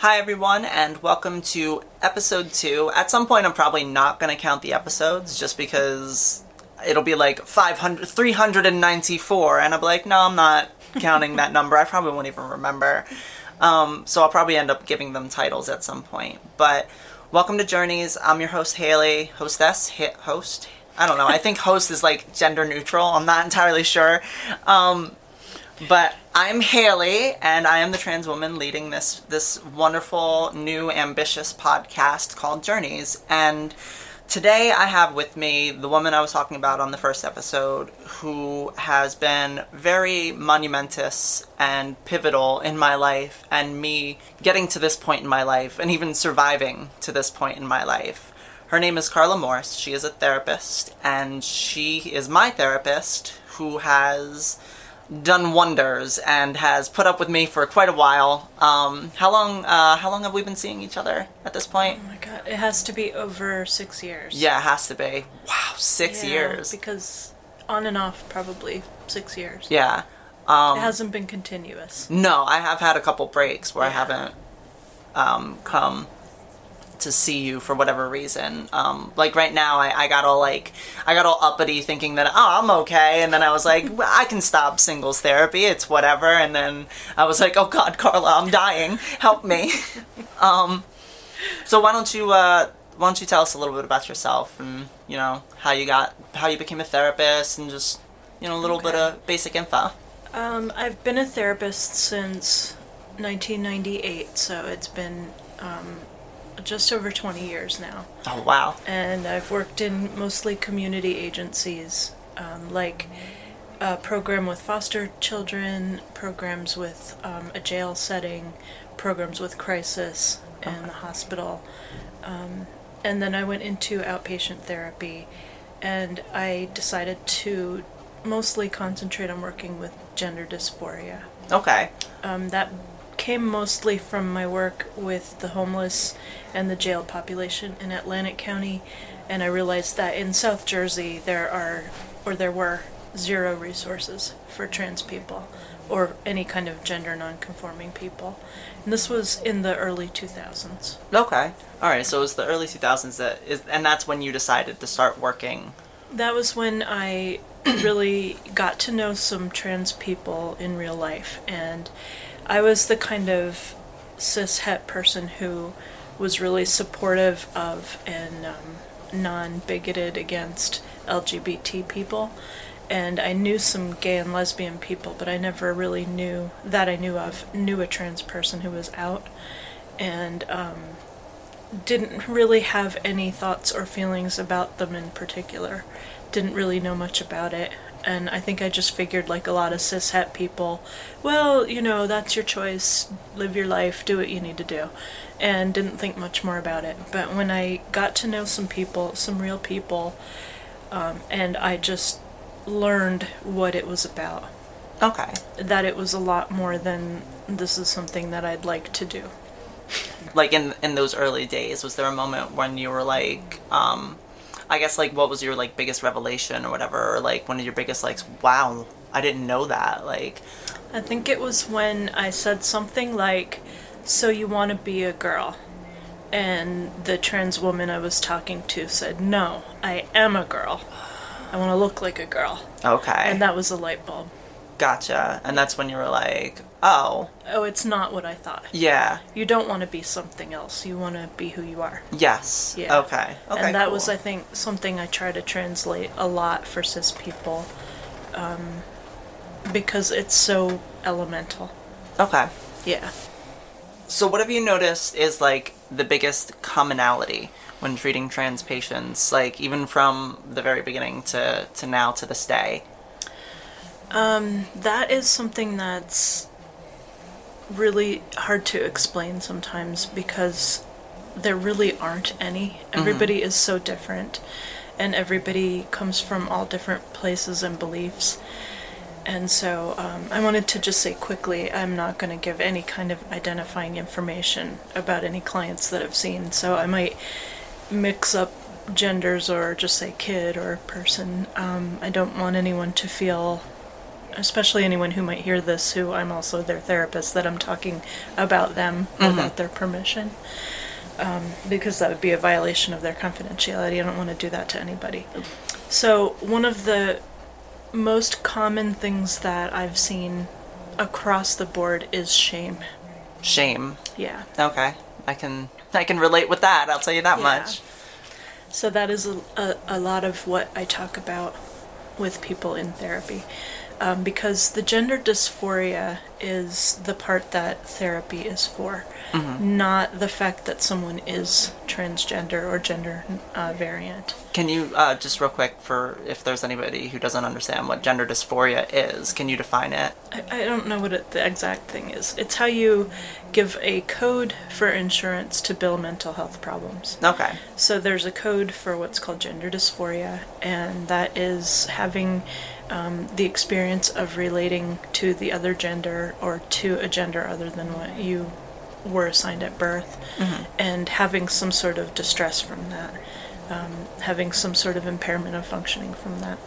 Hi, everyone, and welcome to episode two. At some point, I'm probably not going to count the episodes just because it'll be like 500, 394, and I'll be like, no, I'm not counting that number. I probably won't even remember. Um, so I'll probably end up giving them titles at some point. But welcome to Journeys. I'm your host, Haley. Hostess? Hit host? I don't know. I think host is like gender neutral. I'm not entirely sure. Um, but I'm Haley, and I am the trans woman leading this this wonderful, new, ambitious podcast called Journeys. And today I have with me the woman I was talking about on the first episode, who has been very monumentous and pivotal in my life, and me getting to this point in my life, and even surviving to this point in my life. Her name is Carla Morse. She is a therapist, and she is my therapist who has done wonders and has put up with me for quite a while. Um, how long? Uh, how long have we been seeing each other at this point? Oh my god, it has to be over six years. Yeah, it has to be. Wow, six Yeah, years. Because on and off, probably six years. Yeah. Um, it hasn't been continuous. No, I have had a couple breaks where I haven't um, come to see you for whatever reason. Um, like right now, I, I got all like I got all uppity thinking that oh I'm okay, and then I was like well, I can stop singles therapy. It's whatever. And then I was like oh God, Carla, I'm dying. Help me. um, so why don't you uh, why don't you tell us a little bit about yourself and you know how you got how you became a therapist and just you know a little bit of basic info. Um, I've been a therapist since 1998, so it's been um, just over 20 years now. Oh wow. and I've worked in mostly community agencies, um, like a program with foster children, programs with um, a jail setting, programs with crisis in the hospital, um, and then I went into outpatient therapy, and I decided to mostly concentrate on working with gender dysphoria. Okay. Um, that came mostly from my work with the homeless and the jail population in Atlantic County, and I realized that in South Jersey there are, or there were, zero resources for trans people or any kind of gender nonconforming people. And this was in the early 2000s. Okay. All right. So it was the early 2000s that is, and that's when you decided to start working. That was when I really got to know some trans people in real life, and I was the kind of cis het person who was really supportive of and um, non bigoted against LGBT people. And I knew some gay and lesbian people, but I never really knew that I knew of knew a trans person who was out, and um, didn't really have any thoughts or feelings about them in particular. Didn't really know much about it. And I think I just figured, like a lot of cis het people, well, you know, that's your choice. Live your life, do what you need to do. And didn't think much more about it. But when I got to know some people, some real people, um, and I just learned what it was about, Okay. that it was a lot more than this is something that I'd like to do. Like in in those early days, was there a moment when you were like, um, I guess like what was your like biggest revelation or whatever, or like one of your biggest like, wow, I didn't know that. Like, I think it was when I said something like, So you want to be a girl? And the trans woman I was talking to said, No, I am a girl. I want to look like a girl. okay, And that was a light bulb. Gotcha. And that's when you were like, oh, Oh, it's not what I thought. yeah, You don't want to be something else. You want to be who you are. yes, Yeah. okay, okay. and that cool. was, I think, something I try to translate a lot for cis people um, because it's so elemental. okay. Yeah. So, what have you noticed is like the biggest commonality when treating trans patients, like even from the very beginning to, to now to this day? That is something that's really hard to explain sometimes because there really aren't any. Everybody is so different, and everybody comes from all different places and beliefs. And so um, I wanted to just say quickly I'm not going to give any kind of identifying information about any clients that I've seen. So I might mix up genders or just say kid or person. Um, I don't want anyone to feel especially anyone who might hear this who I'm also their therapist, that I'm talking about them without their permission. Um, because that would be a violation of their confidentiality. I don't want to do that to anybody. So, one of the most common things that I've seen across the board is shame. Shame. Yeah. Okay. I can I can relate with that. I'll tell you that Yeah. much. So that is a, a, a lot of what I talk about with people in therapy. Um, because the gender dysphoria is the part that therapy is for, not the fact that someone is transgender or gender uh, variant. Can you uh, just real quick for if there's anybody who doesn't understand what gender dysphoria is, can you define it? I, I don't know what it, the exact thing is. It's how you give a code for insurance to bill mental health problems. Okay. So there's a code for what's called gender dysphoria, and that is having um, the experience of relating to the other gender or to a gender other than what you were assigned at birth, and having some sort of distress from that, um, having some sort of impairment of functioning from that.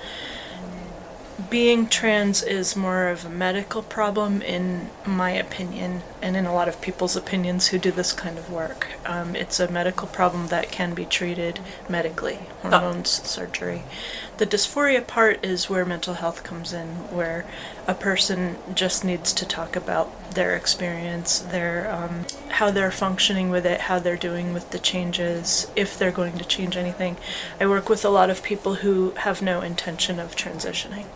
Being trans is more of a medical problem, in my opinion, and in a lot of people's opinions who do this kind of work. Um, it's a medical problem that can be treated medically, hormones, surgery. The dysphoria part is where mental health comes in, where a person just needs to talk about their experience, their um, how they're functioning with it, how they're doing with the changes, if they're going to change anything. I work with a lot of people who have no intention of transitioning.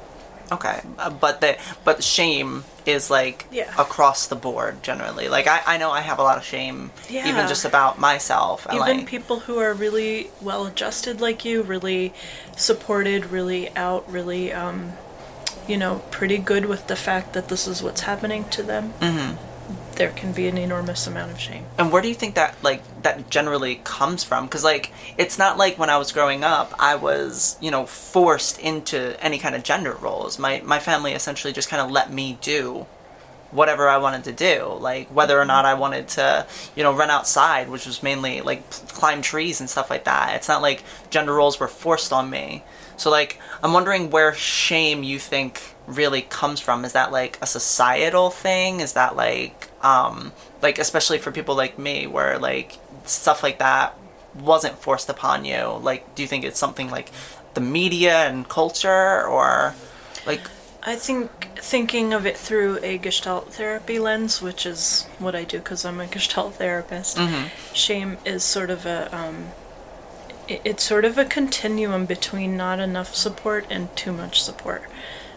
Okay. Uh, but the but shame is like Yeah. across the board generally. Like I, I know I have a lot of shame Yeah. even just about myself. and, Even like, people who are really well adjusted like you, really supported, really out, really, um, you know, pretty good with the fact that this is what's happening to them. Mm-hmm. There can be an enormous amount of shame. And where do you think that like that generally comes from? Because like it's not like when I was growing up, I was you know forced into any kind of gender roles. My my family essentially just kind of let me do whatever I wanted to do. Like whether or not I wanted to you know run outside, which was mainly like climb trees and stuff like that. It's not like gender roles were forced on me. So like I'm wondering where shame you think really comes from. Is that like a societal thing? Is that like um like especially for people like me where like stuff like that wasn't forced upon you? Like do you think it's something like the media and culture or like I think thinking of it through a Gestalt therapy lens, which is what I do because I'm a Gestalt therapist, shame is sort of a um, it's sort of a continuum between not enough support and too much support.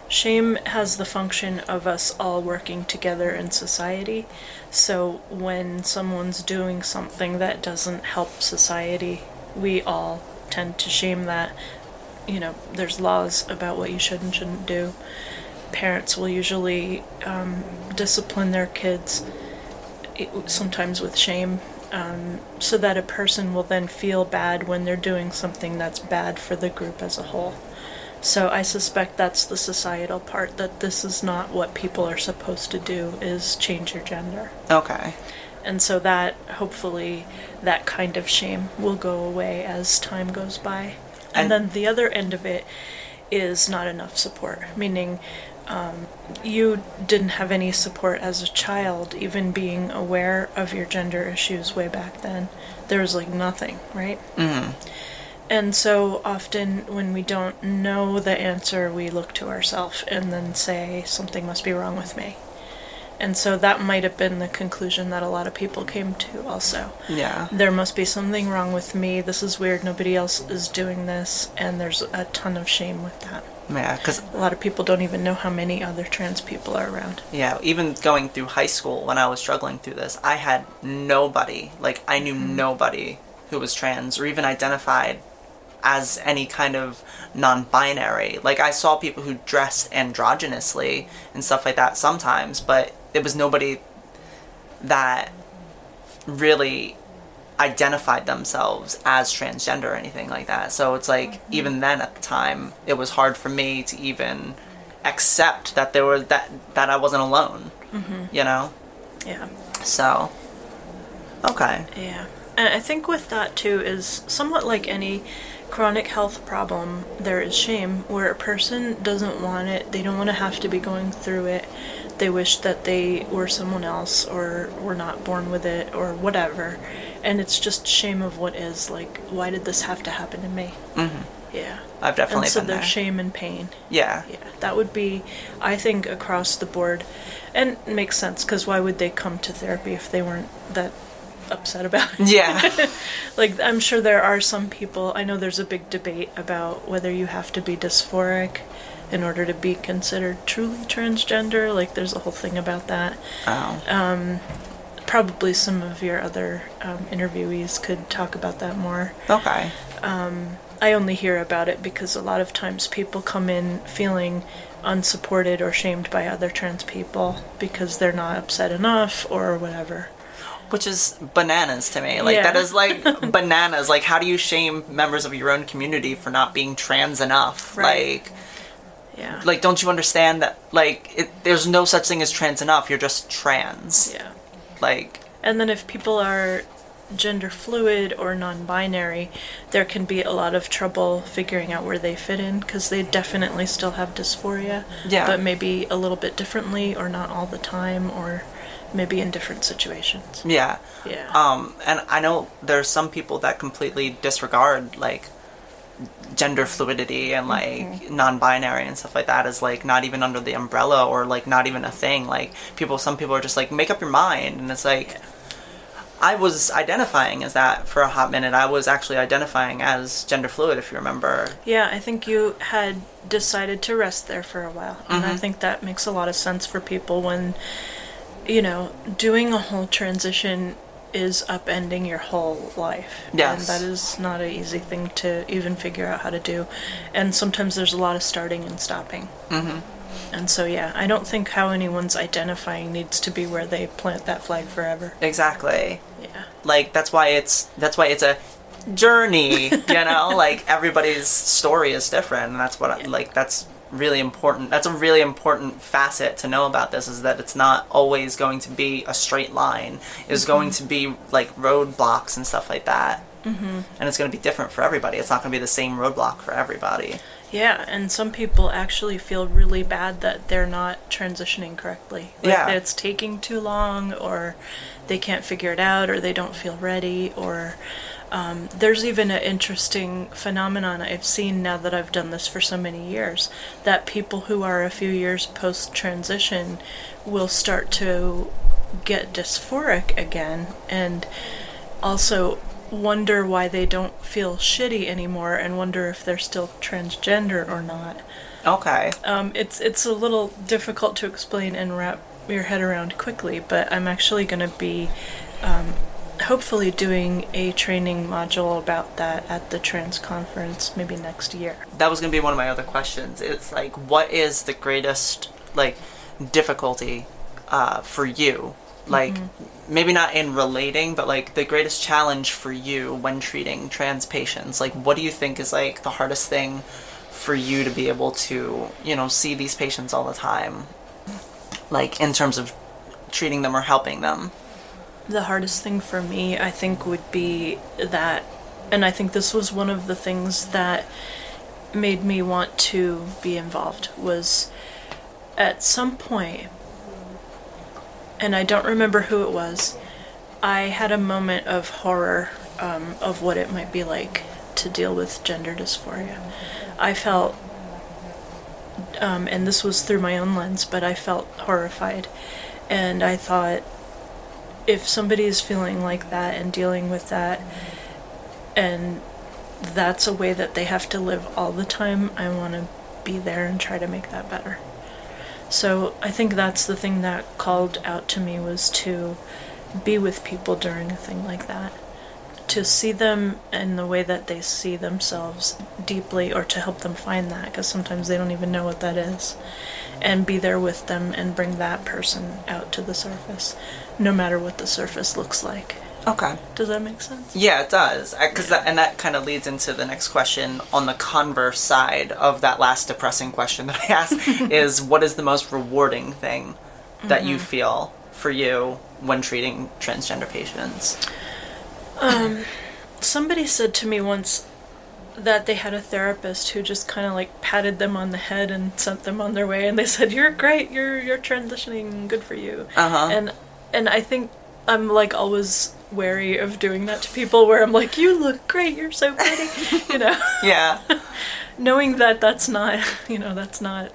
Shame has the function of us all working together in society. So when someone's doing something that doesn't help society, we all tend to shame that. You know, there's laws about what you should and shouldn't do. Parents will usually um, discipline their kids, sometimes with shame, um, so that a person will then feel bad when they're doing something that's bad for the group as a whole. So I suspect that's the societal part that this is not what people are supposed to do is change your gender. okay. And so that hopefully that kind of shame will go away as time goes by. And- And, then the other end of it is not enough support, meaning um, you didn't have any support as a child, even being aware of your gender issues way back then. There was like nothing, right? Mm-hmm. And so often when we don't know the answer, we look to ourselves and then say, something must be wrong with me. And so that might have been the conclusion that a lot of people came to also. Yeah. There must be something wrong with me. This is weird. Nobody else is doing this. And there's a ton of shame with that. Yeah, because A lot of people don't even know how many other trans people are around. Yeah, even going through high school when I was struggling through this, I had nobody, like, I knew mm-hmm. nobody who was trans or even identified as any kind of non binary. Like, I saw people who dressed androgynously and stuff like that sometimes, but it was nobody that really identified themselves as transgender or anything like that. So it's like mm-hmm. even then at the time it was hard for me to even accept that there was that that I wasn't alone. Mm-hmm. You know? Yeah. So Okay. Yeah. And I think with that too is somewhat like any chronic health problem, there is shame where a person doesn't want it, they don't want to have to be going through it. They wish that they were someone else or were not born with it or whatever. And it's just shame of what is. Like, why did this have to happen to me? Mm-hmm. Yeah. I've definitely and so there's there. shame and pain. Yeah. Yeah, that would be, I think, across the board. And it makes sense because why would they come to therapy if they weren't that upset about it? Yeah. like, I'm sure there are some people, I know there's a big debate about whether you have to be dysphoric in order to be considered truly transgender. Like, there's a whole thing about that. oh. Probably some of your other um, interviewees could talk about that more. Okay. Um, I only hear about it because a lot of times people come in feeling unsupported or shamed by other trans people because they're not upset enough or whatever. Which is bananas to me. Like Yeah. that is like bananas. Like how do you shame members of your own community for not being trans enough? Right. Like Yeah. like don't you understand that like it, there's no such thing as trans enough. You're just trans. yeah. Like And then if people are gender fluid or non-binary, there can be a lot of trouble figuring out where they fit in because they definitely still have dysphoria, Yeah. but maybe a little bit differently or not all the time or maybe in different situations. yeah. Yeah. Um, and I know there's some people that completely disregard like gender fluidity and like non-binary and stuff like that is like not even under the umbrella or like not even a thing. Like people, some people are just like make up your mind, and it's like I was identifying as that for a hot minute. I was actually identifying as gender fluid, if you remember. Yeah, I think you had decided to rest there for a while. And I think that makes a lot of sense for people when, you know, doing a whole transition is upending your whole life. Yes. And that is not an easy thing to even figure out how to do. And sometimes there's a lot of starting and stopping. Mm-hmm. And so, yeah, I don't think how anyone's identifying needs to be where they plant that flag forever. Exactly. Yeah. like that's why it's that's why it's a journey you know like everybody's story is different and that's what I, like that's really important that's a really important facet to know about this is that it's not always going to be a straight line it's going to be like roadblocks and stuff like that mm-hmm. and it's going to be different for everybody it's not going to be the same roadblock for everybody Yeah, and some people actually feel really bad that they're not transitioning correctly. Like Yeah. it's taking too long, or they can't figure it out, or they don't feel ready, or um, there's even an interesting phenomenon I've seen now that I've done this for so many years that people who are a few years post transition will start to get dysphoric again and also wonder why they don't feel shitty anymore and wonder if they're still transgender or not. okay Um, it's it's a little difficult to explain and wrap your head around quickly, but I'm actually going to be um, hopefully doing a training module about that at the trans conference maybe next year. that was going to be one of my other questions. It's like what is the greatest like difficulty uh, for you? Like maybe not in relating but like the greatest challenge for you when treating trans patients. Like what do you think is like the hardest thing for you to be able to you know see these patients all the time? Like in terms of treating them or helping them The hardest thing for me, I think, would be that, and I think this was one of the things that made me want to be involved, was at some point, and I don't remember who it was, I had a moment of horror um, of what it might be like to deal with gender dysphoria. I felt, um, and this was through my own lens, but I felt horrified. And I thought, if somebody is feeling like that and dealing with that, and that's a way that they have to live all the time, I want to be there and try to make that better. So I think that's the thing that called out to me was to be with people during a thing like that. To see them in the way that they see themselves deeply, or to help them find that, because sometimes they don't even know what that is. And be there with them and bring that person out to the surface, no matter what the surface looks like. okay Does that make sense? Yeah, it does. Because that, and that kind of leads into the next question on the converse side of that last depressing question that I asked is what is the most rewarding thing that you feel for you when treating transgender patients? Somebody said to me once that they had a therapist who just kind of like patted them on the head and sent them on their way and they said you're great you're you're transitioning good for you Uh-huh. and and i think i'm like always wary of doing that to people where i'm like you look great you're so pretty you know? Yeah. knowing that that's not you know that's not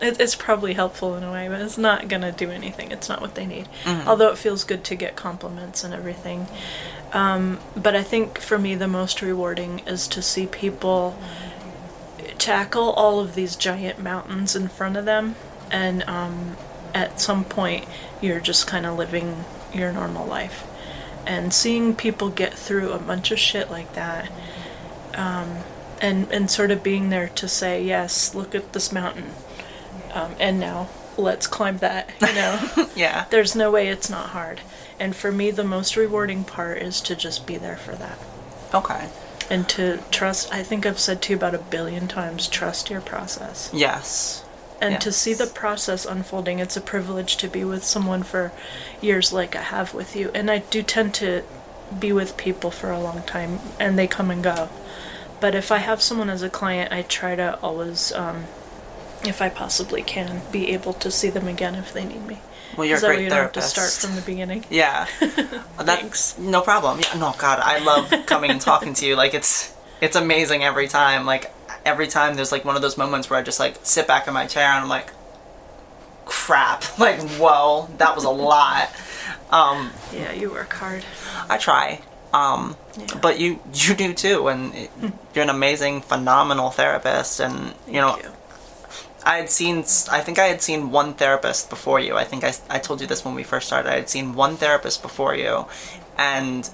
it, it's probably helpful in a way but it's not gonna do anything. It's not what they need. Although it feels good to get compliments and everything. Um, but i think for me the most rewarding is to see people tackle all of these giant mountains in front of them and um, at some point you're just kind of living your normal life and seeing people get through a bunch of shit like that um, and and sort of being there to say yes look at this mountain um, and now let's climb that you know Yeah. there's no way it's not hard and for me the most rewarding part is to just be there for that Okay. and to trust i think i've said to you about a billion times trust your process Yes. And to see the process unfolding it's a privilege to be with someone for years like i have with you and i do tend to be with people for a long time and they come and go but if i have someone as a client i try to always um, if i possibly can be able to see them again if they need me Well, you're a Is that way great you don't have to therapist. start from the beginning Yeah. Thanks. no problem. Yeah, no, God, I love coming and talking to you. Like it's it's amazing every time. Like every time there's like one of those moments where I just like sit back in my chair and I'm like, crap. Like whoa, that was a lot. Um, yeah you work hard I try. Um, Yeah. but you you do too, and it, you're an amazing, phenomenal therapist. And you know, you. I had seen, I think I had seen one therapist before you. I think I, I told you this when we first started. I had seen one therapist before you, and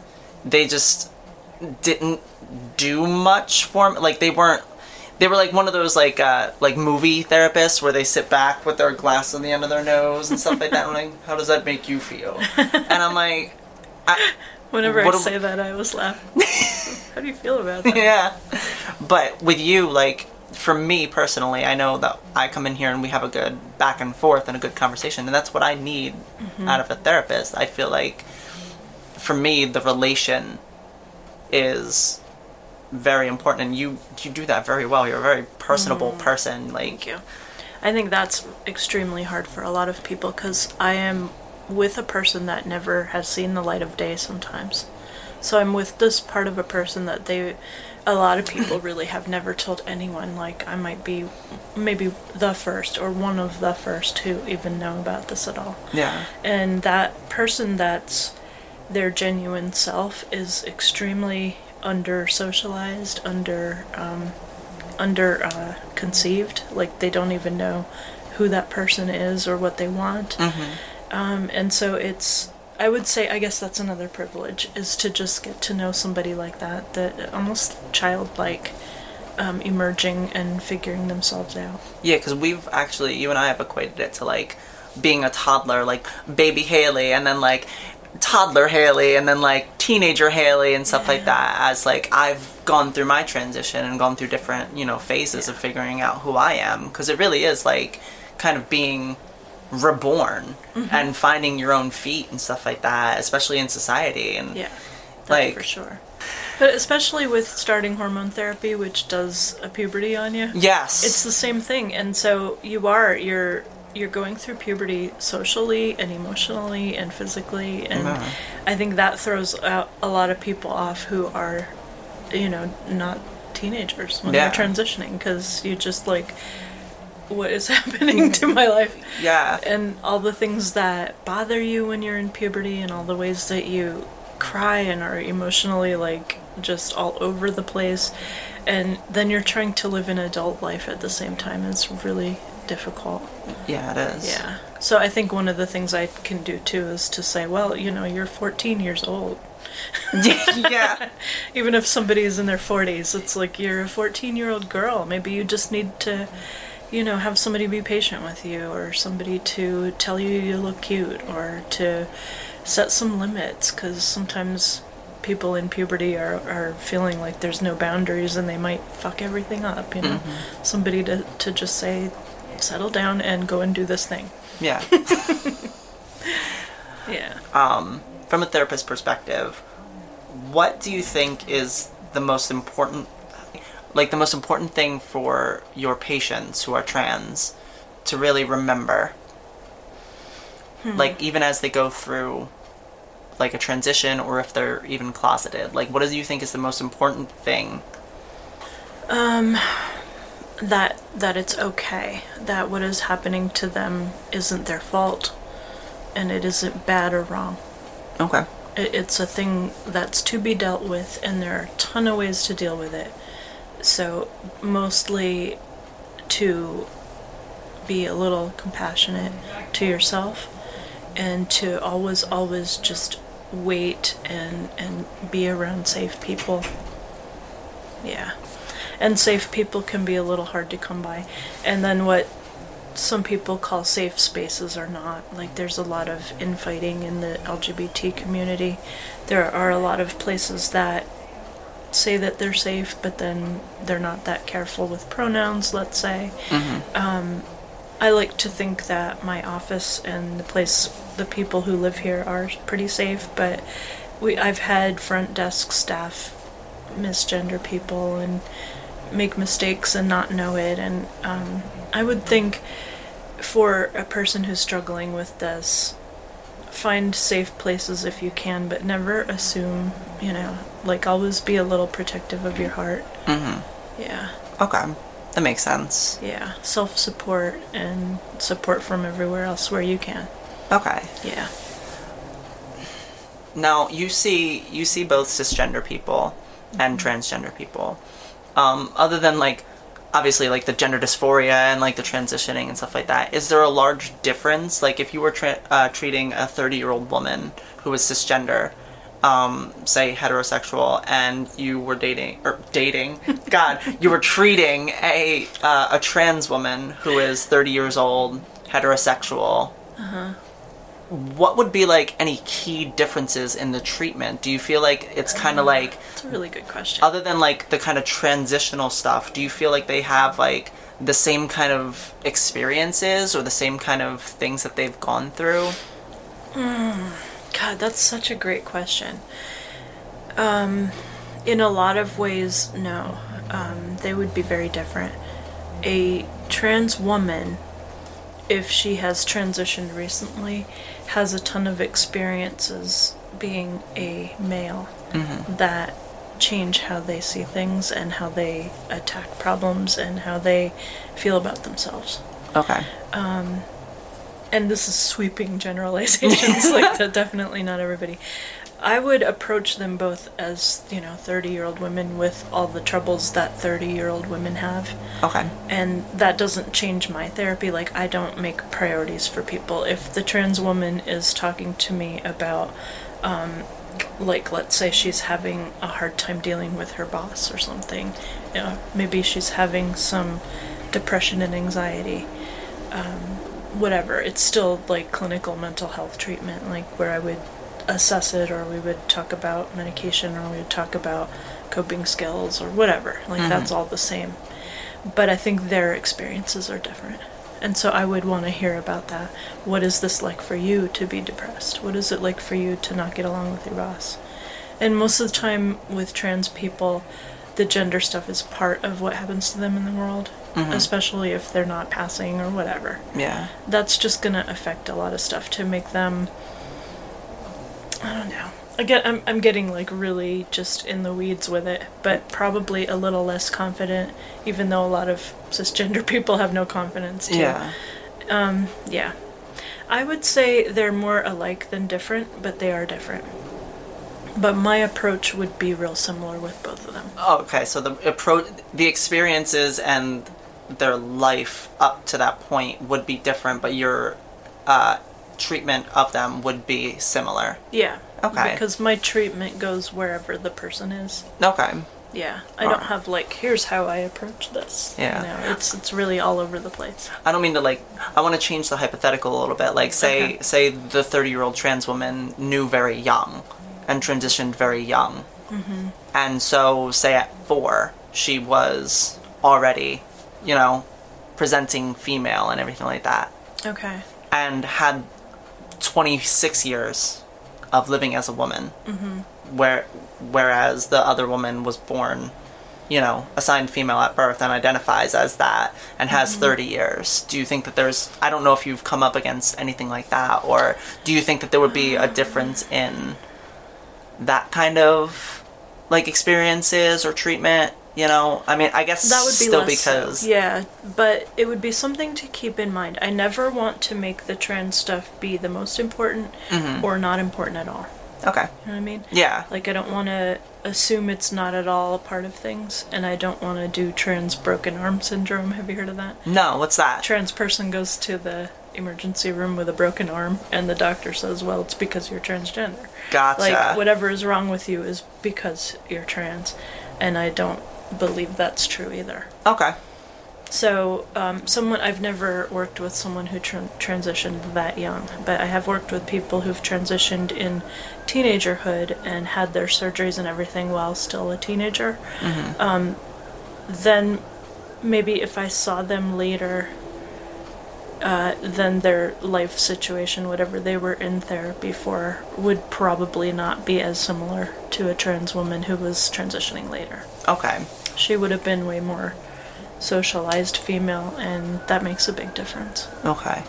they just didn't do much for me. Like they weren't, they were like one of those like uh, like movie therapists where they sit back with their glass on the end of their nose and stuff like that. I'm like, how does that make you feel? And I'm like, I, whenever i say that i always laugh how do you feel about that yeah. But with you, like, for me personally, I know that I come in here and we have a good back and forth and a good conversation, and that's what I need out of a therapist. I feel like, for me, the relation is very important, and you you do that very well. You're a very personable mm. person. Like, Thank you. I think that's extremely hard for a lot of people because I am with a person that never has seen the light of day sometimes. So I'm with this part of a person that they, a lot of people really have never told anyone. Like, I might be maybe the first or one of the first to even know about this at all. yeah, And that person that's their genuine self is extremely under socialized, under um, under uh, conceived. Like they don't even know who that person is or what they want. Um, and so it's I would say I guess that's another privilege is to just get to know somebody like that that almost childlike um, emerging and figuring themselves out. yeah. Because we've actually, you and I have equated it to like being a toddler, like baby Haley, and then like toddler Haley, and then like teenager Haley, and stuff like that. As like I've gone through my transition and gone through different, you know, phases of figuring out who I am, because it really is like kind of being reborn Mm-hmm. and finding your own feet and stuff like that, especially in society. And Yeah, Like- for sure. But especially with starting hormone therapy, which does a puberty on you, yes, it's the same thing. And so you are you're you're going through puberty socially and emotionally and physically, and Yeah. I think that throws out a lot of people off who are, you know, not teenagers when Yeah. they're transitioning because you just like, what is happening to my life? yeah, and all the things that bother you when you're in puberty and all the ways that you cry and are emotionally like just all over the place and then you're trying to live an adult life at the same time it's really difficult. Yeah, it is. yeah. So i think one of the things i can do too is to say well you know you're 14 years old. Yeah, even if somebody is in their 40s it's like you're a 14 year old girl. Maybe you just need to you know have somebody be patient with you or somebody to tell you you look cute or to set some limits because sometimes people in puberty are, are feeling like there's no boundaries and they might fuck everything up you know. Mm-hmm. Somebody to, to just say settle down and go and do this thing yeah. yeah um, from a therapist perspective, what do you think is the most important? like the most important thing for your patients who are trans to really remember? Like even as they go through like a transition or if they're even closeted. Like what do you think is the most important thing? That that it's okay that what is happening to them isn't their fault and it isn't bad or wrong. Okay. it, it's a thing that's to be dealt with and there are a ton of ways to deal with it. So mostly to be a little compassionate to yourself and to always always just wait and and be around safe people and safe people can be a little hard to come by. And then what some people call safe spaces are not. Like there's a lot of infighting in the lgbt community. There are a lot of places that say that they're safe but then they're not that careful with pronouns let's say. Um, i like to think that my office and the place the people who live here are pretty safe but we i've had front desk staff misgender people and make mistakes and not know it and um, i would think for a person who's struggling with this find safe places if you can but never assume you know like always be a little protective of your heart Mm-hmm. yeah Okay. That makes sense. yeah self-support and support from everywhere else where you can Okay. yeah Now you see you see both cisgender people and transgender people. Um, other than like obviously like the gender dysphoria and like the transitioning and stuff like that, is there a large difference? Like if you were tra- uh, treating a thirty year old woman who was cisgender, um, say heterosexual, and you were dating or dating, God, you were treating a uh, a trans woman who is thirty years old, heterosexual what would be like any key differences in the treatment? Do you feel like it's kind of like it's a really good question other than like the kind of transitional stuff, do you feel like they have like the same kind of experiences or the same kind of things that they've gone through? God, that's such a great question. Um, in a lot of ways, no. Um, they would be very different. A trans woman, if she has transitioned recently, has a ton of experiences being a male that change how they see things and how they attack problems and how they feel about themselves. Okay. Um, and this is sweeping generalizations like that definitely not everybody i would approach them both as you know 30 year old women with all the troubles that 30 year old women have. Okay. and that doesn't change my therapy. Like i don't make priorities for people. If the trans woman is talking to me about um, like let's say she's having a hard time dealing with her boss or something you know, maybe she's having some depression and anxiety um, whatever. It's still like clinical mental health treatment like where i would assess it or we would talk about medication or we would talk about coping skills or whatever like mm-hmm. that's all the same but I think their experiences are different. And so I would want to hear about that. What is this like for you to be depressed? What is it like for you to not get along with your boss? And most of the time with trans people, the gender stuff is part of what happens to them in the world, mm-hmm. especially if they're not passing or whatever. Yeah. That's just going to affect a lot of stuff to make them I don't know. Again, I'm I'm getting like really just in the weeds with it, but probably a little less confident, even though a lot of cisgender people have no confidence too. Yeah. Yeah. I would say they're more alike than different, but they are different. But my approach would be real similar with both of them. Oh, okay. So the approach, the experiences and their life up to that point would be different, but your uh, treatment of them would be similar. Yeah. Okay. Because my treatment goes wherever the person is. Okay. Yeah. I don't have like here's how I approach this. Yeah. You know, it's it's really all over the place. I don't mean to like. I want to change the hypothetical a little bit. Like, say, Okay. say the thirty-year-old trans woman knew very young, and transitioned very young, mm-hmm. and so say at four she was already, you know, presenting female and everything like that, Okay. and had twenty-six years of living as a woman, mm-hmm. where whereas the other woman was born, you know, assigned female at birth and identifies as that and has Mm-hmm. 30 years. Do you think that there's, I don't know if you've come up against anything like that, or do you think that there would be a difference in that kind of like experiences or treatment? You know, I mean, I guess That would be still because, so. yeah, but it would be something to keep in mind. I never want to make the trans stuff be the most important Mm-hmm. or not important at all. okay. You know what I mean? Yeah. Like I don't want to assume it's not at all a part of things, and I don't want to do trans broken arm syndrome. Have you heard of that? No, what's that? Trans person goes to the emergency room with a broken arm, and the doctor says, "Well, it's because you're transgender. Gotcha. Like whatever is wrong with you is because you're trans." And I don't believe that's true either. Okay. So, um, someone I've never worked with someone who tran transitioned that young, but I have worked with people who've transitioned in teenagerhood and had their surgeries and everything while still a teenager. Um, then maybe if I saw them later, uh, then their life situation, whatever they were in therapy for, would probably not be as similar to a trans woman who was transitioning later Okay. She would have been way more socialized female and that makes a big difference Okay.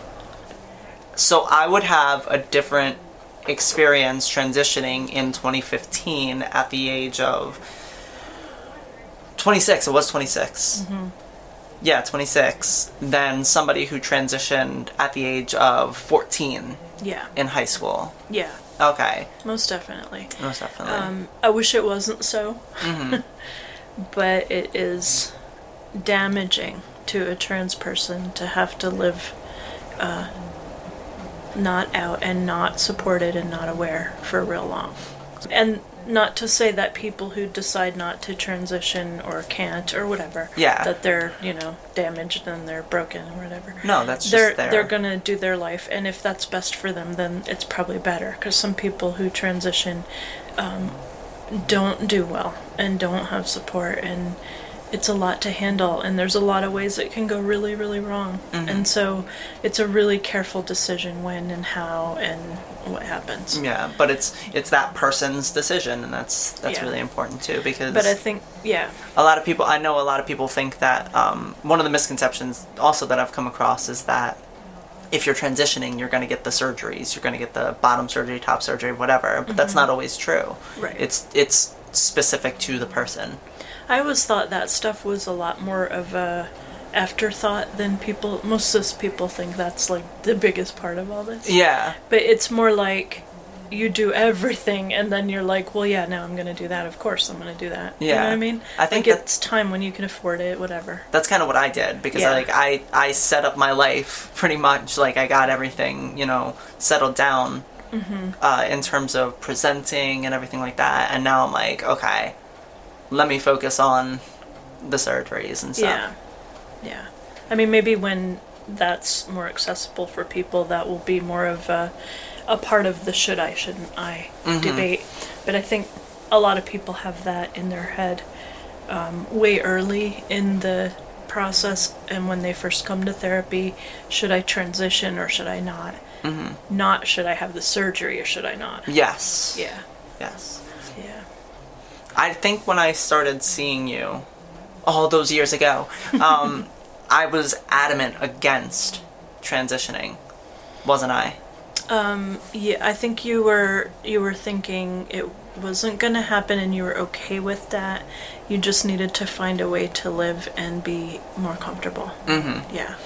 So I would have a different experience transitioning in 2015 at the age of 26. It was 26. Yeah, 26. Than somebody who transitioned at the age of 14 yeah in high school. yeah Okay. most definitely Most definitely. um, i wish it wasn't so but it is damaging to a trans person to have to live uh, not out and not supported and not aware for real long and not to say that people who decide not to transition or can't or whatever Yeah. that they're you know damaged and they're broken or whatever no, that's just they're there. they're gonna do their life, and if that's best for them, then it's probably better. Because some people who transition um, don't do well and don't have support, and it's a lot to handle. And there's a lot of ways it can go really, really wrong. Mm-hmm. And so it's a really careful decision when and how and what happens. yeah, but it's it's that person's decision, and that's that's Yeah. really important too because But I think, yeah, a lot of people i know a lot of people think that um, one of the misconceptions also that i've come across is that if you're transitioning you're going to get the surgeries you're going to get the bottom surgery top surgery whatever but that's mm-hmm. not always true Right. it's it's specific to the person I always thought that stuff was a lot more of a afterthought than people. Most cis people think that's like the biggest part of all this. yeah But it's more like you do everything and then you're like, well, yeah, now I'm going to do that. Of course I'm going to do that. You know Yeah. what I mean? I think like it's time when you can afford it, whatever. that's kind of what i did because Yeah. like i i set up my life pretty much like i got everything you know settled down Mm-hmm. uh, in terms of presenting and everything like that and now i'm like okay let me focus on the surgeries and stuff Yeah. Yeah. I mean, maybe when that's more accessible for people, that will be more of a, a part of the should I, shouldn't I Mm-hmm. debate. But I think a lot of people have that in their head um, way early in the process and when they first come to therapy should I transition or should I not? Mm-hmm. Not should I have the surgery or should I not? yes Yeah. yes Yeah. I think when I started seeing you all those years ago, um, I was adamant against transitioning, wasn't I? Yeah, I think you were you were thinking it wasn't going to happen and you were okay with that. You just needed to find a way to live and be more comfortable. Mm-hmm. Yeah.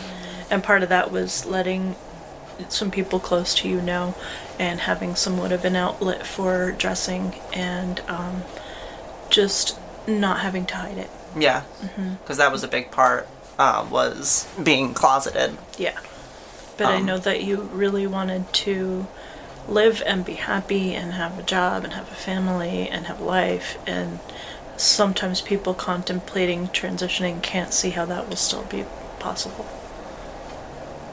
And part of that was letting some people close to you know and having somewhat of an outlet for dressing and um, just not having to hide it. Yeah, Mm-hmm. because that was a big part. Uh, was being closeted. Yeah. But I Um, know that you really wanted to live and be happy and have a job and have a family and have life and sometimes people contemplating transitioning can't see how that will still be possible.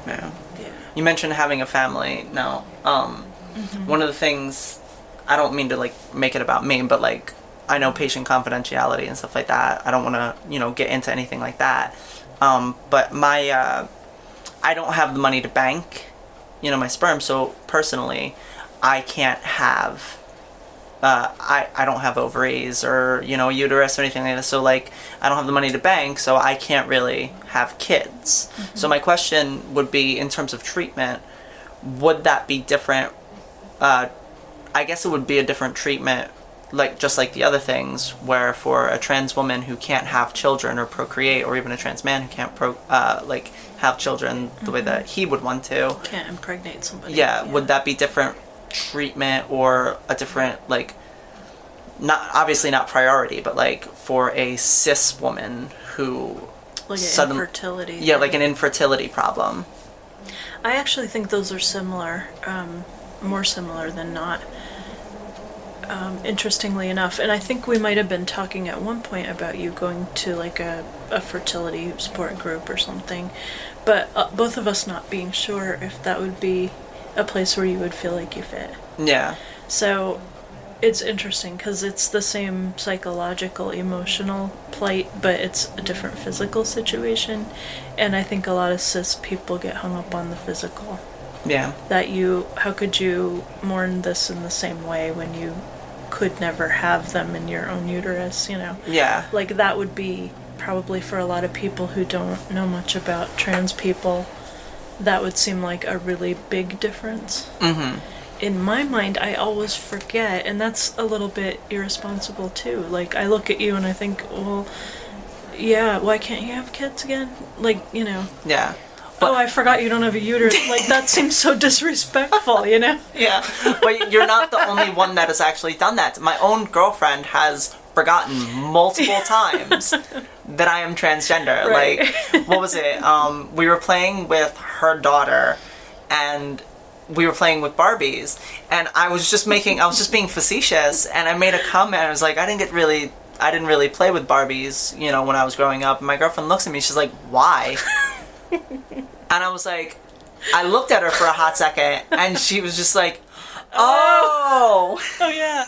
Yeah. Yeah. You mentioned having a family. Now, um, Mm-hmm. one of the things I don't mean to like make it about me, but like I know patient confidentiality and stuff like that. I don't want to you know get into anything like that. Um, but my uh, I don't have the money to bank, you know, my sperm. So personally, I can't have uh, I I don't have ovaries or you know uterus or anything like that. So like I don't have the money to bank, so I can't really have kids. So my question would be in terms of treatment, would that be different? Uh, I guess it would be a different treatment, like just like the other things, where for a trans woman who can't have children or procreate, or even a trans man who can't pro uh, like have children the way that he would want to, Can't impregnate somebody. yeah, would that be different treatment or a different like not obviously not priority but like for a cis woman who like an sudden- infertility? yeah like an infertility problem I actually think those are similar, um, more similar than not. Um, interestingly enough, and I think we might have been talking at one point about you going to like a, a fertility support group or something, but uh, both of us not being sure if that would be a place where you would feel like you fit. yeah So it's interesting because it's the same psychological, emotional plight, but it's a different physical situation. And I think a lot of cis people get hung up on the physical. yeah That you, how could you mourn this in the same way when you could never have them in your own uterus, you know? yeah Like that would be probably for a lot of people who don't know much about trans people, that would seem like a really big difference mm-hmm in my mind, I always forget, and that's a little bit irresponsible too. Like, I look at you and I think, well, yeah, why can't you have kids again? Like, you know, yeah oh, I forgot you don't have a uterus. Like, that seems so disrespectful, you know? yeah but you're not the only one that has actually done that my own girlfriend has forgotten multiple times that i am transgender Right. like what was it um, we were playing with her daughter and we were playing with barbies and i was just making i was just being facetious and i made a comment i was like i didn't get really i didn't really play with barbies you know when i was growing up and my girlfriend looks at me she's like why and i was like i looked at her for a hot second and she was just like oh Oh, yeah.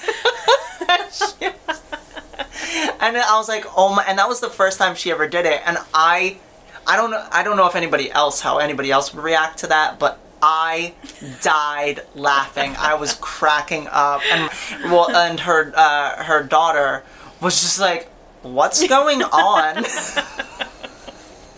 and I was like, oh my, and that was the first time she ever did it, and I, I don't know, I don't know if anybody else, how anybody else would react to that, but I died laughing. I was cracking up, and well, and her, uh, her daughter was just like, what's going on?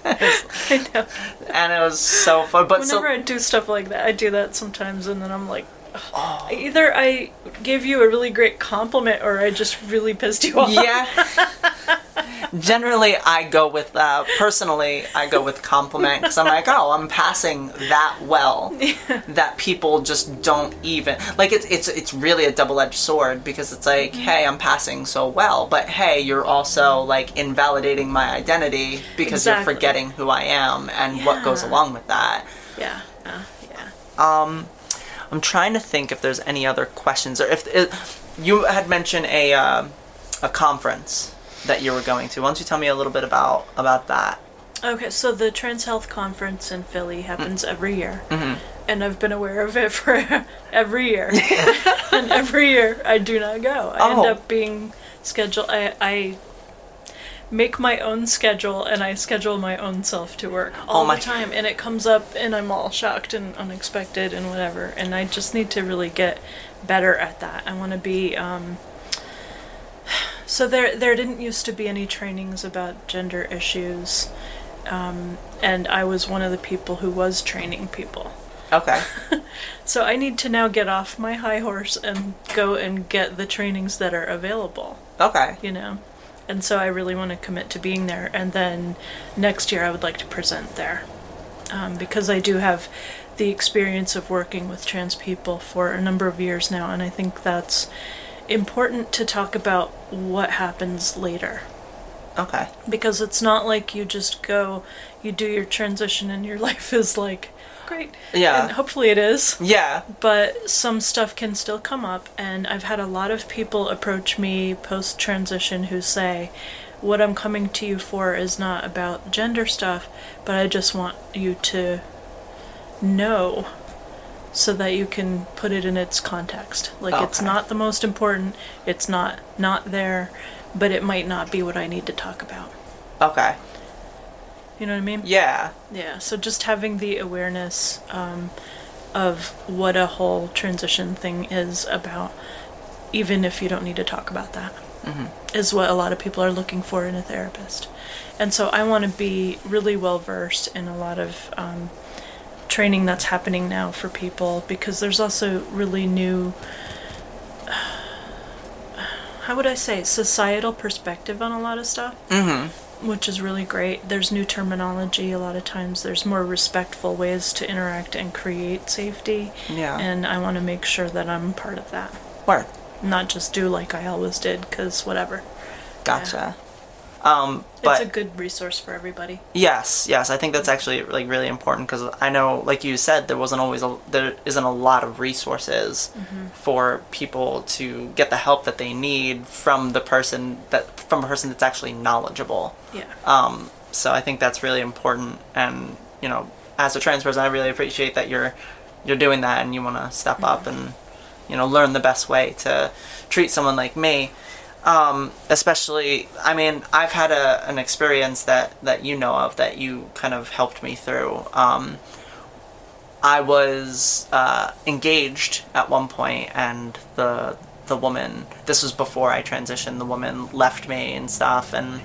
I know. and it was so fun, but Whenever so I do stuff like that, I do that sometimes, and then I'm like, ugh. either I gave you a really great compliment or I just really pissed you off. yeah. Generally, I go with uh, personally. I go with compliment because I'm like, oh, I'm passing that well that people just don't even like. It's it's it's really a double edged sword because it's like, hey, I'm passing so well, but hey, you're also like invalidating my identity because Exactly. you're forgetting who I am and what goes along with that. Yeah. Uh, yeah. Um, I'm trying to think if there's any other questions or if, if you had mentioned a um a conference that you were going to. Why don't you tell me a little bit about about that? Okay, so the Trans Health Conference in Philly happens every year. Mm-hmm. And I've been aware of it for every year. and every year I do not go. I Oh. end up being scheduled. I, I make my own schedule and I schedule my own self to work all Oh the time. And it comes up and I'm all shocked and unexpected and whatever. And I just need to really get better at that. I want to be. Um, so there, there didn't used to be any trainings about gender issues, um, and I was one of the people who was training people. Okay. So I need to now get off my high horse and go and get the trainings that are available. Okay. You know, and so I really want to commit to being there. And then next year I would like to present there, um, because I do have the experience of working with trans people for a number of years now, and I think that's important to talk about what happens later Okay. because it's not like you just go, you do your transition, and your life is like great. Yeah. And hopefully it is. Yeah. But some stuff can still come up, and I've had a lot of people approach me post transition who say, What I'm coming to you for is not about gender stuff, but I just want you to know so that you can put it in its context. Like it's not the most important, it's not not there, but it might not be what I need to talk about. Okay. You know what I mean? Yeah. Yeah, so just having the awareness um, of what a whole transition thing is about even if you don't need to talk about that, is what a lot of people are looking for in a therapist. And so I want to be really well versed in a lot of um, training that's happening now for people because there's also really new how would I say societal perspective on a lot of stuff Mm-hmm. Which is really great there's new terminology a lot of times there's more respectful ways to interact and create safety Yeah. and I want to make sure that I'm part of that Word. not just do like I always did cuz whatever Gotcha. Um, but it's a good resource for everybody Yes, yes, I think that's actually like really important because I know, like you said, there wasn't always a there isn't a lot of resources for people to get the help that they need from the person that from a person that's actually knowledgeable. yeah Um, so I think that's really important, and you know, as a trans person, I really appreciate that you're you're doing that and you want to step up and you know learn the best way to treat someone like me. Um, especially, I mean, I've had a an experience that that you know of that you kind of helped me through. Um, I was uh, engaged at one point, and the the woman. This was before I transitioned. The woman left me and stuff, and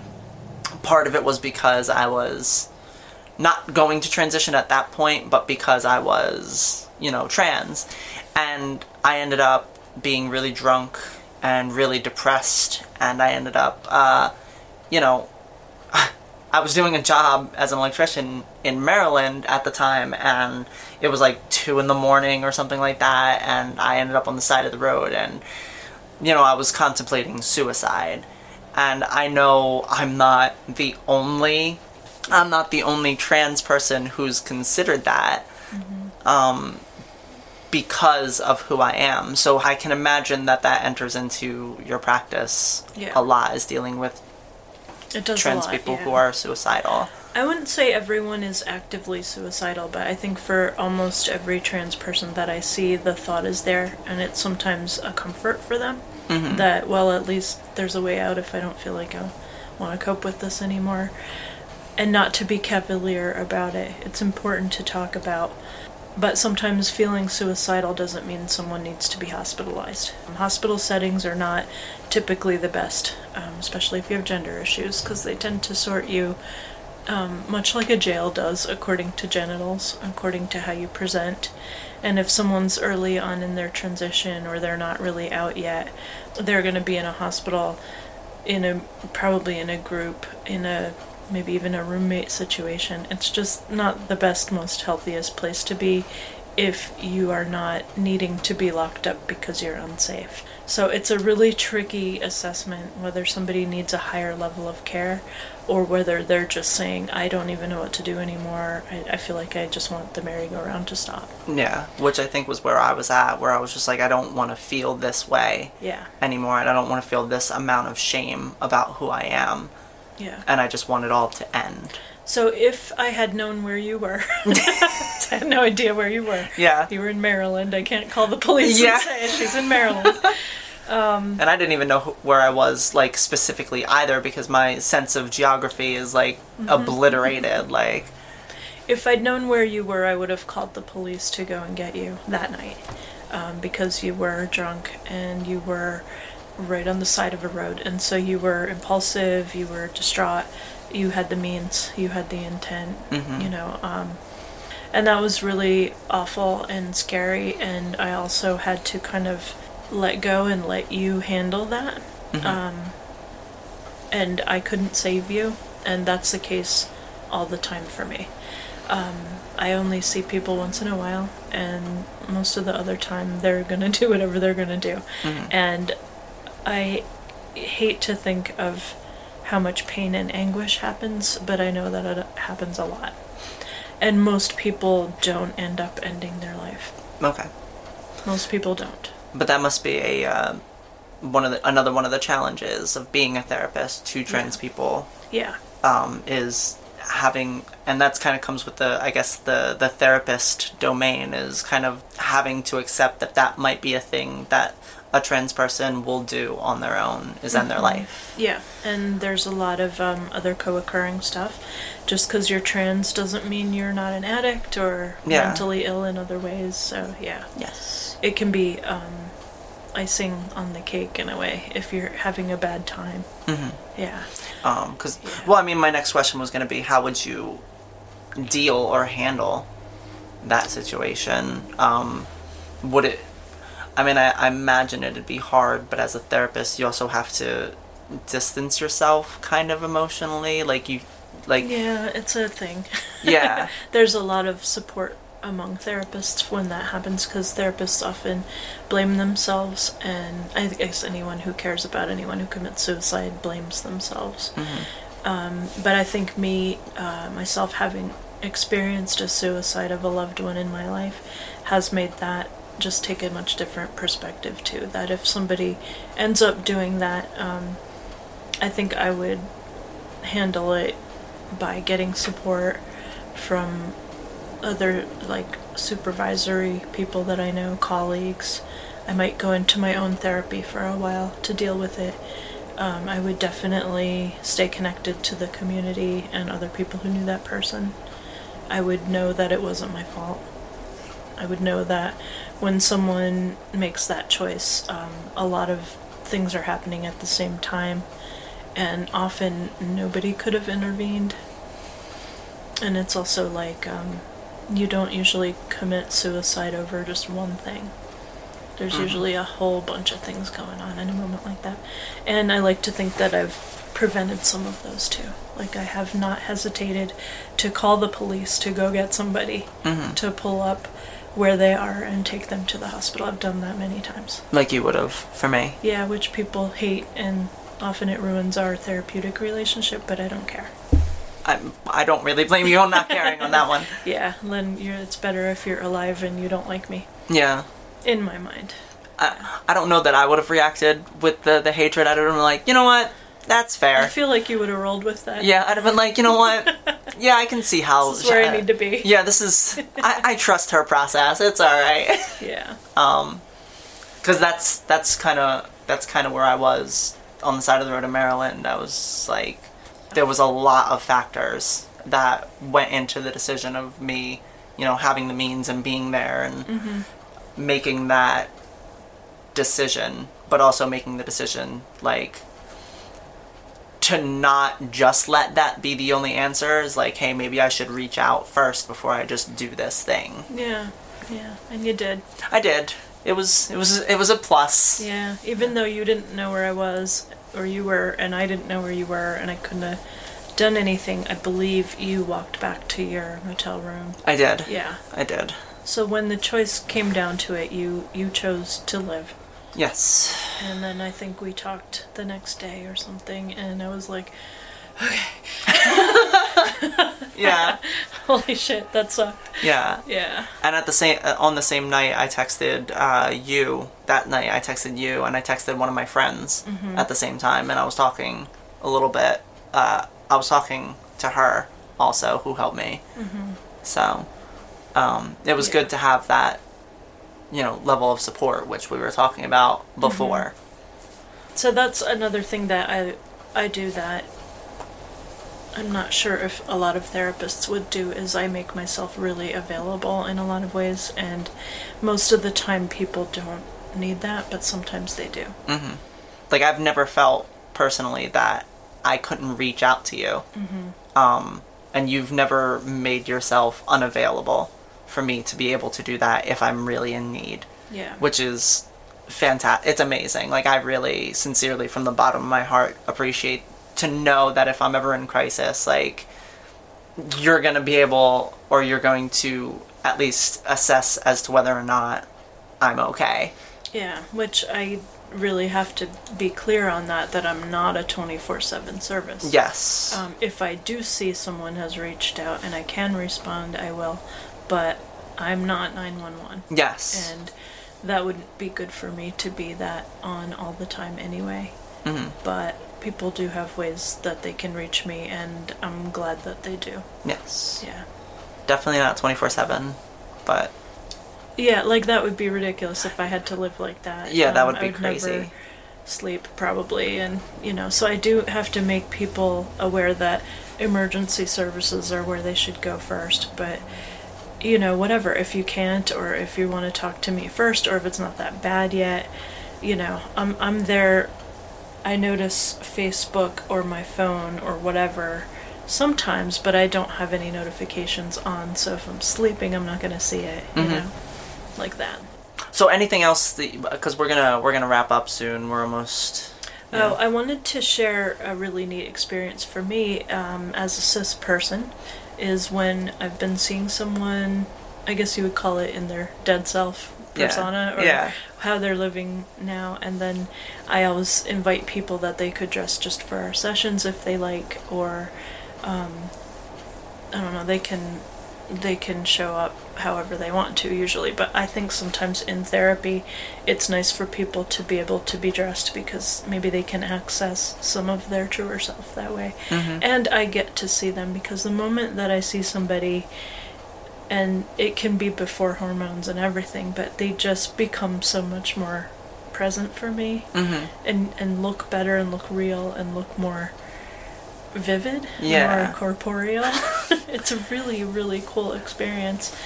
part of it was because I was not going to transition at that point, but because I was, you know, trans. And I ended up being really drunk and really depressed, and I ended up, uh, you know, I was doing a job as an electrician in Maryland at the time, and it was like two in the morning or something like that, and I ended up on the side of the road, and you know, I was contemplating suicide. And I know I'm not the only, I'm not the only trans person who's considered that, um, because of who I am. So I can imagine that that enters into your practice Yeah. a lot, is dealing with it does trans lot, people yeah. who are suicidal. I wouldn't say everyone is actively suicidal, but I think for almost every trans person that I see, the thought is there, and it's sometimes a comfort for them mm-hmm. that, well, at least there's a way out if I don't feel like I want to cope with this anymore. And not to be cavalier about it. It's important to talk about. But sometimes feeling suicidal doesn't mean someone needs to be hospitalized. Hospital settings are not typically the best, um, especially if you have gender issues, because they tend to sort you um, much like a jail does, according to genitals, according to how you present. And if someone's early on in their transition or they're not really out yet, they're going to be in a hospital, in a probably in a group, in a maybe even a roommate situation. It's just not the best, most healthiest place to be if you are not needing to be locked up because you're unsafe. So it's a really tricky assessment whether somebody needs a higher level of care or whether they're just saying, I don't even know what to do anymore. I, I feel like I just want the merry-go-round to stop. Yeah, which I think was where I was at, where I was just like, I don't want to feel this way Yeah, anymore, and I don't want to feel this amount of shame about who I am, yeah. and I just want it all to end. So if I had known where you were, I had no idea where you were. Yeah. You were in Maryland. I can't call the police Yeah. and say she's in Maryland. And I didn't even know wh- where I was, like, specifically either, because my sense of geography is, like, obliterated. Like, if I'd known where you were, I would have called the police to go and get you that night. Um, because you were drunk and you were right on the side of a road. And so you were impulsive, you were distraught, you had the means, you had the intent, you know. Um, and that was really awful and scary. And I also had to kind of let go and let you handle that. Um, and I couldn't save you. And that's the case all the time for me. Um, I only see people once in a while, and most of the other time they're gonna do whatever they're gonna do. And I hate to think of how much pain and anguish happens, but I know that it happens a lot. And most people don't end up ending their life. okay. Most people don't. But that must be a, uh, one of the, another one of the challenges of being a therapist to trans Yeah. people, Yeah. um, is having and that's kind of comes with the i guess the the therapist domain is kind of having to accept that that might be a thing that a trans person will do on their own is end their life Yeah, and there's a lot of um, other co-occurring stuff. Just because you're trans doesn't mean you're not an addict or Yeah. mentally ill in other ways. So yeah, yes it can be um, icing on the cake in a way if you're having a bad time. Mm-hmm. Yeah. Because, well, I mean, my next question was going to be how would you deal or handle that situation? Um, would it, I mean, I, I imagine it'd be hard, but as a therapist, you also have to distance yourself kind of emotionally. Like, you, like, Yeah, it's a thing. Yeah. There's a lot of support among therapists when that happens because therapists often blame themselves, and I guess anyone who cares about anyone who commits suicide blames themselves. Um, but I think me, uh, myself, having experienced a suicide of a loved one in my life, has made that just take a much different perspective too. That if somebody ends up doing that, um, I think I would handle it by getting support from other like supervisory people that I know, colleagues. I might go into my own therapy for a while to deal with it. Um, I would definitely stay connected to the community and other people who knew that person. I would know that it wasn't my fault. I would know that when someone makes that choice, um, a lot of things are happening at the same time, and often nobody could have intervened. And it's also like um, you don't usually commit suicide over just one thing. There's usually a whole bunch of things going on in a moment like that. And I like to think that I've prevented some of those too. Like, I have not hesitated to call the police to go get somebody to pull up where they are and take them to the hospital. I've done that many times. like you would have for me. Yeah, which people hate, and often it ruins our therapeutic relationship, but I don't care. I, I don't really blame you on not caring on that one. Yeah, Lynn, you're, it's better if you're alive and you don't like me. Yeah. In my mind. I, I don't know that I would have reacted with the, the hatred. I'd have been like, you know what? That's fair. I feel like you would have rolled with that. Yeah, I'd have been like, you know what? Yeah, I can see how. This is where I need to be. Yeah, this is. I, I trust her process. It's all right. Yeah. Um, because that's that's kind of that's kind of where I was on the side of the road in Maryland. I was like, there was a lot of factors that went into the decision of me, you know, having the means and being there and making that decision, but also making the decision like to not just let that be the only answer is like, hey, maybe I should reach out first before I just do this thing. Yeah. Yeah. And you did. I did. It was it was it was a plus. Yeah. Even though you didn't know where I was, or you were, and I didn't know where you were, and I couldn't have done anything, I believe you walked back to your motel room. I did. Yeah. I did. So when the choice came down to it, you you chose to live. Yes. And then I think we talked the next day or something, and I was like, okay. Yeah. "Holy shit, that sucked." yeah. Yeah. And at the same uh, on the same night, I texted uh, you. That night, I texted you, and I texted one of my friends at the same time, and I was talking a little bit. Uh, I was talking to her also, who helped me. So um, it was Yeah. good to have that, you know, level of support, which we were talking about mm-hmm. before. So that's another thing that I I do that I'm not sure if a lot of therapists would do is I make myself really available in a lot of ways and most of the time people don't need that but sometimes they do. Mm-hmm. Like I've never felt personally that I couldn't reach out to you, mm-hmm. um, and you've never made yourself unavailable for me to be able to do that if I'm really in need. Yeah. which is fantastic. It's amazing. Like I really, sincerely, from the bottom of my heart, appreciate to know that if I'm ever in crisis, like you're gonna be able, or you're going to at least assess as to whether or not I'm okay. Yeah, which I really have to be clear on that that I'm not a 24/7 service. Yes. Um, if I do see someone has reached out and I can respond, I will, but I'm not 911. yes. and that wouldn't be good for me to be that on all the time anyway. Mhm. But people do have ways that they can reach me, and I'm glad that they do. yes. Yeah. Definitely not twenty four seven, but Yeah, like that would be ridiculous if I had to live like that. Yeah, that Um, would I be never crazy. sleep probably, and you know, so I do have to make people aware that emergency services are where they should go first. But you know, whatever. If you can't, or if you want to talk to me first, or if it's not that bad yet, you know, I'm I'm there. I notice Facebook or my phone or whatever sometimes, but I don't have any notifications on. So if I'm sleeping, I'm not going to see it. You know, like that. So anything else? Because we're gonna we're gonna wrap up soon. We're almost. yeah. Oh, I wanted to share a really neat experience for me um, as a cis person is when I've been seeing someone, I guess you would call it in their dead self Yeah. persona or Yeah. how they're living now. And then I always invite people that they could dress just for our sessions if they like, or um, I don't know, they can they can show up however they want to usually but i think sometimes in therapy it's nice for people to be able to be dressed because maybe they can access some of their truer self that way and i get to see them because the moment that i see somebody and it can be before hormones and everything but they just become so much more present for me Mhm. and and look better and look real and look more vivid Yeah. more corporeal it's a really really cool experience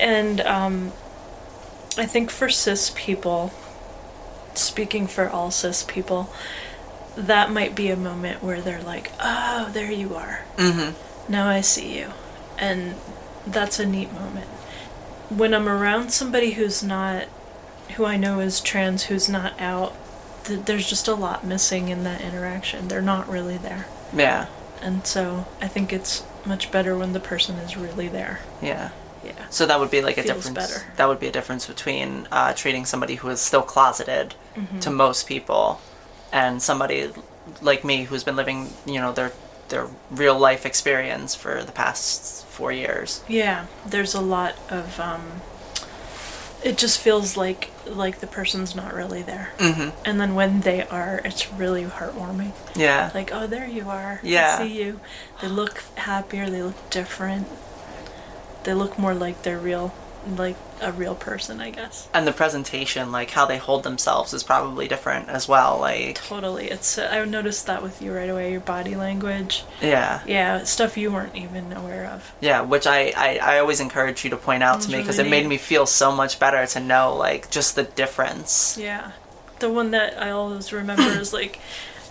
and um, i think for cis people speaking for all cis people that might be a moment where they're like oh there you are Mhm. now I see you. And that's a neat moment. When I'm around somebody who's not, who I know is trans, who's not out, th- there's just a lot missing in that interaction. They're not really there. Yeah. And so I think it's much better when the person is really there. Yeah. Yeah. So that would be like a Feels difference. better. That would be a difference between uh, treating somebody who is still closeted Mm-hmm. to most people, and somebody like me who's been living, you know, their their real life experience for the past four years. Yeah, there's a lot of um it just feels like like the person's not really there. Mm-hmm. And then when they are, it's really heartwarming. Yeah. Like, oh, there you are. Yeah. I see you. They look happier. They look different. They look more like they're real, like a real person, I guess. and the presentation, like how they hold themselves, is probably different as well. Like, Totally. It's. Uh, I noticed that with you right away. Your body language. yeah, Yeah, stuff you weren't even aware of. yeah, which I, I, I always encourage you to point out to me because really it made neat. me feel so much better to know like just the difference. Yeah. The one that I always remember is like,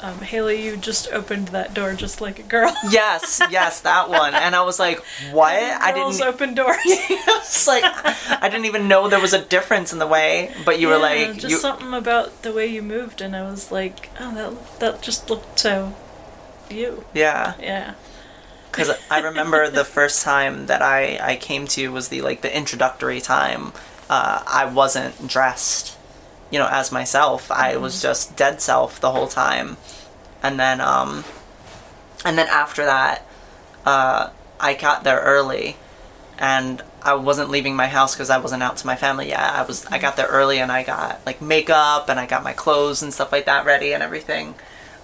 um, Haley, you just opened that door just like a girl. Yes, yes, that one. And I was like, what? I didn't. open doors. It's like I didn't even know there was a difference in the way. But you were like, just you, something about the way you moved, and I was like, oh, that that just looked so you. yeah. Yeah. because I remember the first time that I, I came to was the like the introductory time. Uh, I wasn't dressed, you know, as myself. I was just dead self the whole time, and then um, and then after that, uh, I got there early, and I wasn't leaving my house because I wasn't out to my family yet. I was I got there early and I got like makeup and I got my clothes and stuff like that ready and everything.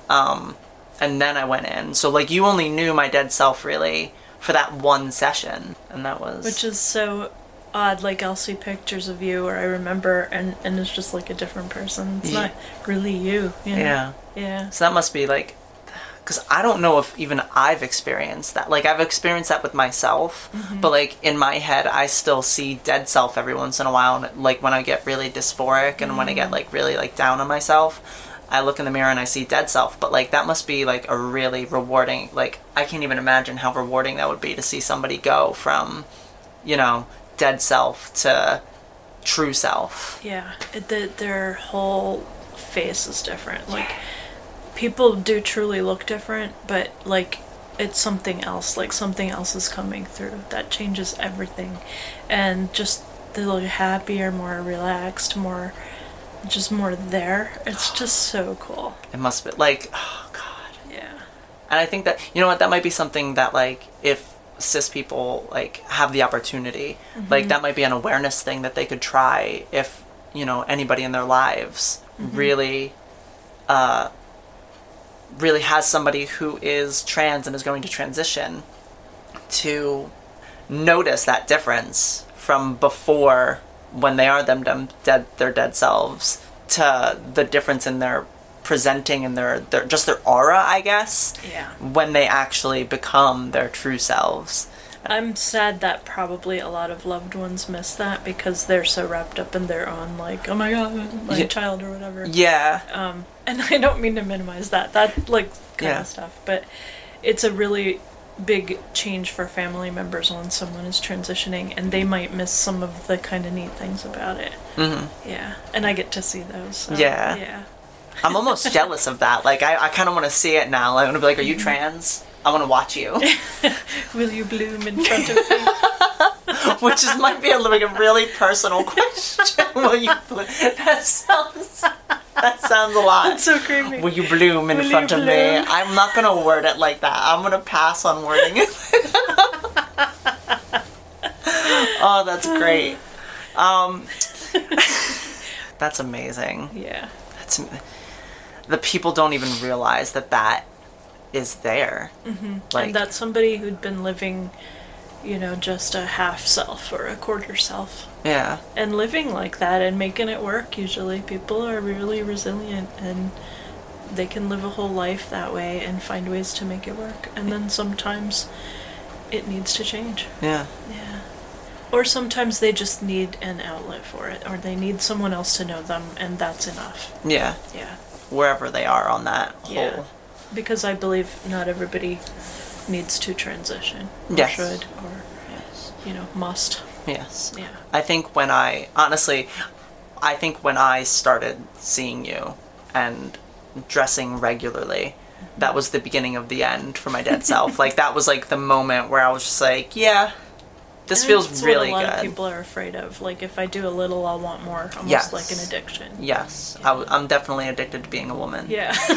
Um, and then I went in. So like you only knew my dead self really for that one session, and that was Which is so odd. Like I'll see pictures of you, or I remember, and and it's just like a different person. It's Yeah. not really you. you know? yeah. Yeah. So that must be like, because I don't know if even I've experienced that. Like I've experienced that with myself, mm-hmm. but like in my head, I still see dead self every once in a while. And like when I get really dysphoric and when I get mm. like really like down on myself. I look in the mirror and I see dead self, but like that must be like a really rewarding. Like I can't even imagine how rewarding that would be to see somebody go from, you know, dead self to true self. Yeah. It, the, their whole face is different. Like people do truly look different, but like it's something else. Like something else is coming through that changes everything, and just they look happier, more relaxed, more just more there. It's just so cool. It must be like, oh god. Yeah. And I think that you know what that might be something that like if cis people like have the opportunity, like that might be an awareness thing that they could try if you know anybody in their lives really, uh, really has somebody who is trans and is going to transition to notice that difference from before when they are them, them dead their dead selves to the difference in their presenting and their, their just their aura I guess Yeah. when they actually become their true selves I'm sad that probably a lot of loved ones miss that because they're so wrapped up in their own like, oh my god, my Yeah. child or whatever. Yeah. Um, and I don't mean to minimize that. That like kind Yeah. of stuff, but it's a really big change for family members when someone is transitioning, and they might miss some of the kind of neat things about it. Mm-hmm. Yeah, and I get to see those. so, Yeah. yeah. I'm almost jealous of that. Like, I, I kind of want to see it now. I'm gonna be like, "Are you trans?" I want to watch you, Will you bloom in front of me? which is might be a, like a really personal question. Will you? Bloom? That sounds. That sounds a lot. That's so creepy. Will you bloom in Will front of me? I'm not gonna word it like that. I'm gonna pass on wording it. oh, that's great. Um, that's amazing. yeah. That's the people don't even realize that that is there. Mm-hmm. Like and that's somebody who'd been living, you know, just a half self or a quarter self. yeah, And living like that and making it work, usually, people are really resilient and they can live a whole life that way and find ways to make it work. And then sometimes it needs to change. yeah, Yeah. Or sometimes they just need an outlet for it, or they need someone else to know them, and that's enough. yeah. Yeah. Wherever they are on that whole. Yeah. Because I believe not everybody needs to transition, or Yes. should, or, Yes. you know, must. Yes. Yeah. I think when I honestly, I think when I started seeing you and dressing regularly, that mm-hmm. was the beginning of the end for my dead self. Like that was like the moment where I was just like, yeah, this feels that's really what a lot good. of people are afraid of. Like, if I do a little, I'll want more. Almost Yes. like an addiction. Yes, I'm definitely addicted to being a woman. Yeah.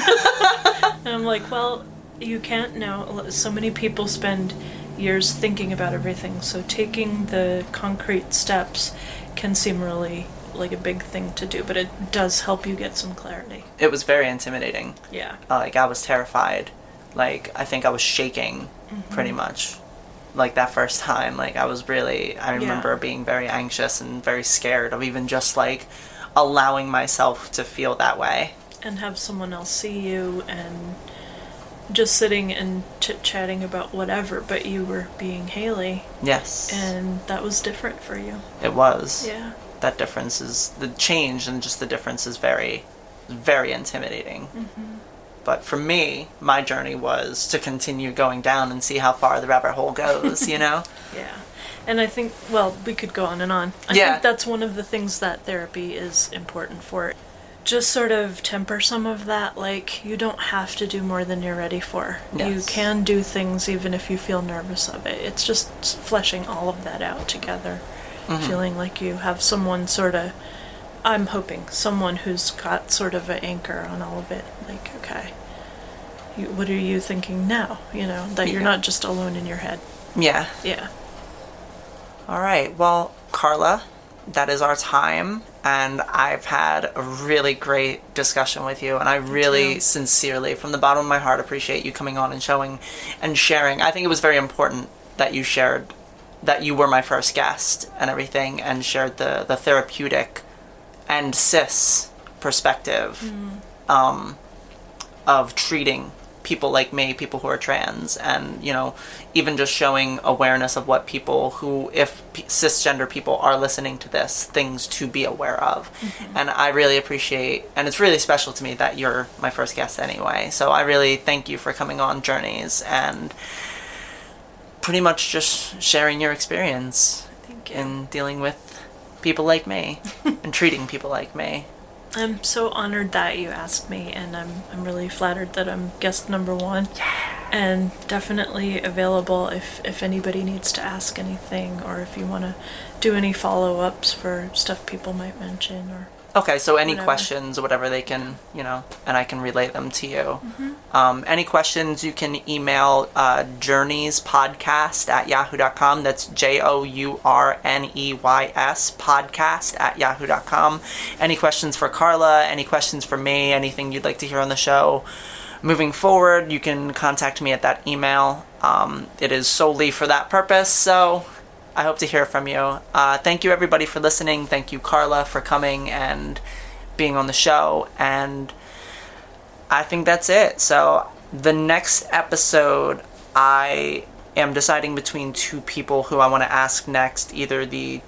and I'm like, well, you can't know. So many people spend years thinking about everything, so taking the concrete steps can seem really like a big thing to do, but it does help you get some clarity. It was very intimidating. Yeah. Like I was terrified. Like I think I was shaking mm-hmm. pretty much. Like that first time, like I was really I remember Yeah. being very anxious and very scared of even just like allowing myself to feel that way. And have someone else see you and just sitting and chit chatting about whatever, but you were being Haley, Yes. and that was different for you. it was. Yeah. That difference is the change and just the difference is very very intimidating. Mm-hmm. But for me, my journey was to continue going down and see how far the rabbit hole goes, you know? Yeah. And I think, well, we could go on and on. I Yeah. think that's one of the things that therapy is important for. Just sort of temper some of that. Like, you don't have to do more than you're ready for. You can do things even if you feel nervous of it. It's just fleshing all of that out together. Mm-hmm. Feeling like you have someone sort of, I'm hoping, someone who's got sort of an anchor on all of it. Like, okay, you, what are you thinking now? You know, that you're Yeah. not just alone in your head. Yeah. Yeah. All right. Well, Carla, that is our time. And I've had a really great discussion with you. And I really sincerely, from the bottom of my heart, appreciate you coming on and showing and sharing. I think it was very important that you shared that you were my first guest and everything and shared the, the therapeutic and cis perspective um, of treating people like me, people who are trans, and you know, even just showing awareness of what people who, if p- cisgender people are listening to this, things to be aware of. Mm-hmm. And I really appreciate, and it's really special to me that you're my first guest anyway. So I really thank you for coming on Journeys and pretty much just sharing your experience you. in dealing with people like me and treating people like me. I'm so honored that you asked me, and I'm I'm really flattered that I'm guest number one. And definitely available if if anybody needs to ask anything, or if you want to do any follow ups for stuff people might mention, or Okay, so any Whatever. questions whatever they can, you know, and I can relay them to you. Mm-hmm. Um, any questions, you can email uh, journeyspodcast at yahoo.com. That's J O U R N E Y S podcast at yahoo.com. Any questions for Carla, any questions for me, anything you'd like to hear on the show moving forward, you can contact me at that email. Um, it is solely for that purpose, so I hope to hear from you. Uh, thank you, everybody, for listening. Thank you, Carla, for coming and being on the show. And I think that's it. So, the next episode, I am deciding between two people who I want to ask next, either the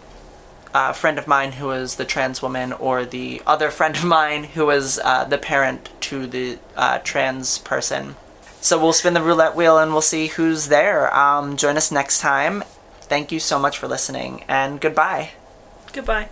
uh, friend of mine who is the trans woman or the other friend of mine who is uh, the parent to the uh, trans person. So we'll spin the roulette wheel and we'll see who's there. Um, join us next time. Thank you so much for listening and goodbye. Goodbye.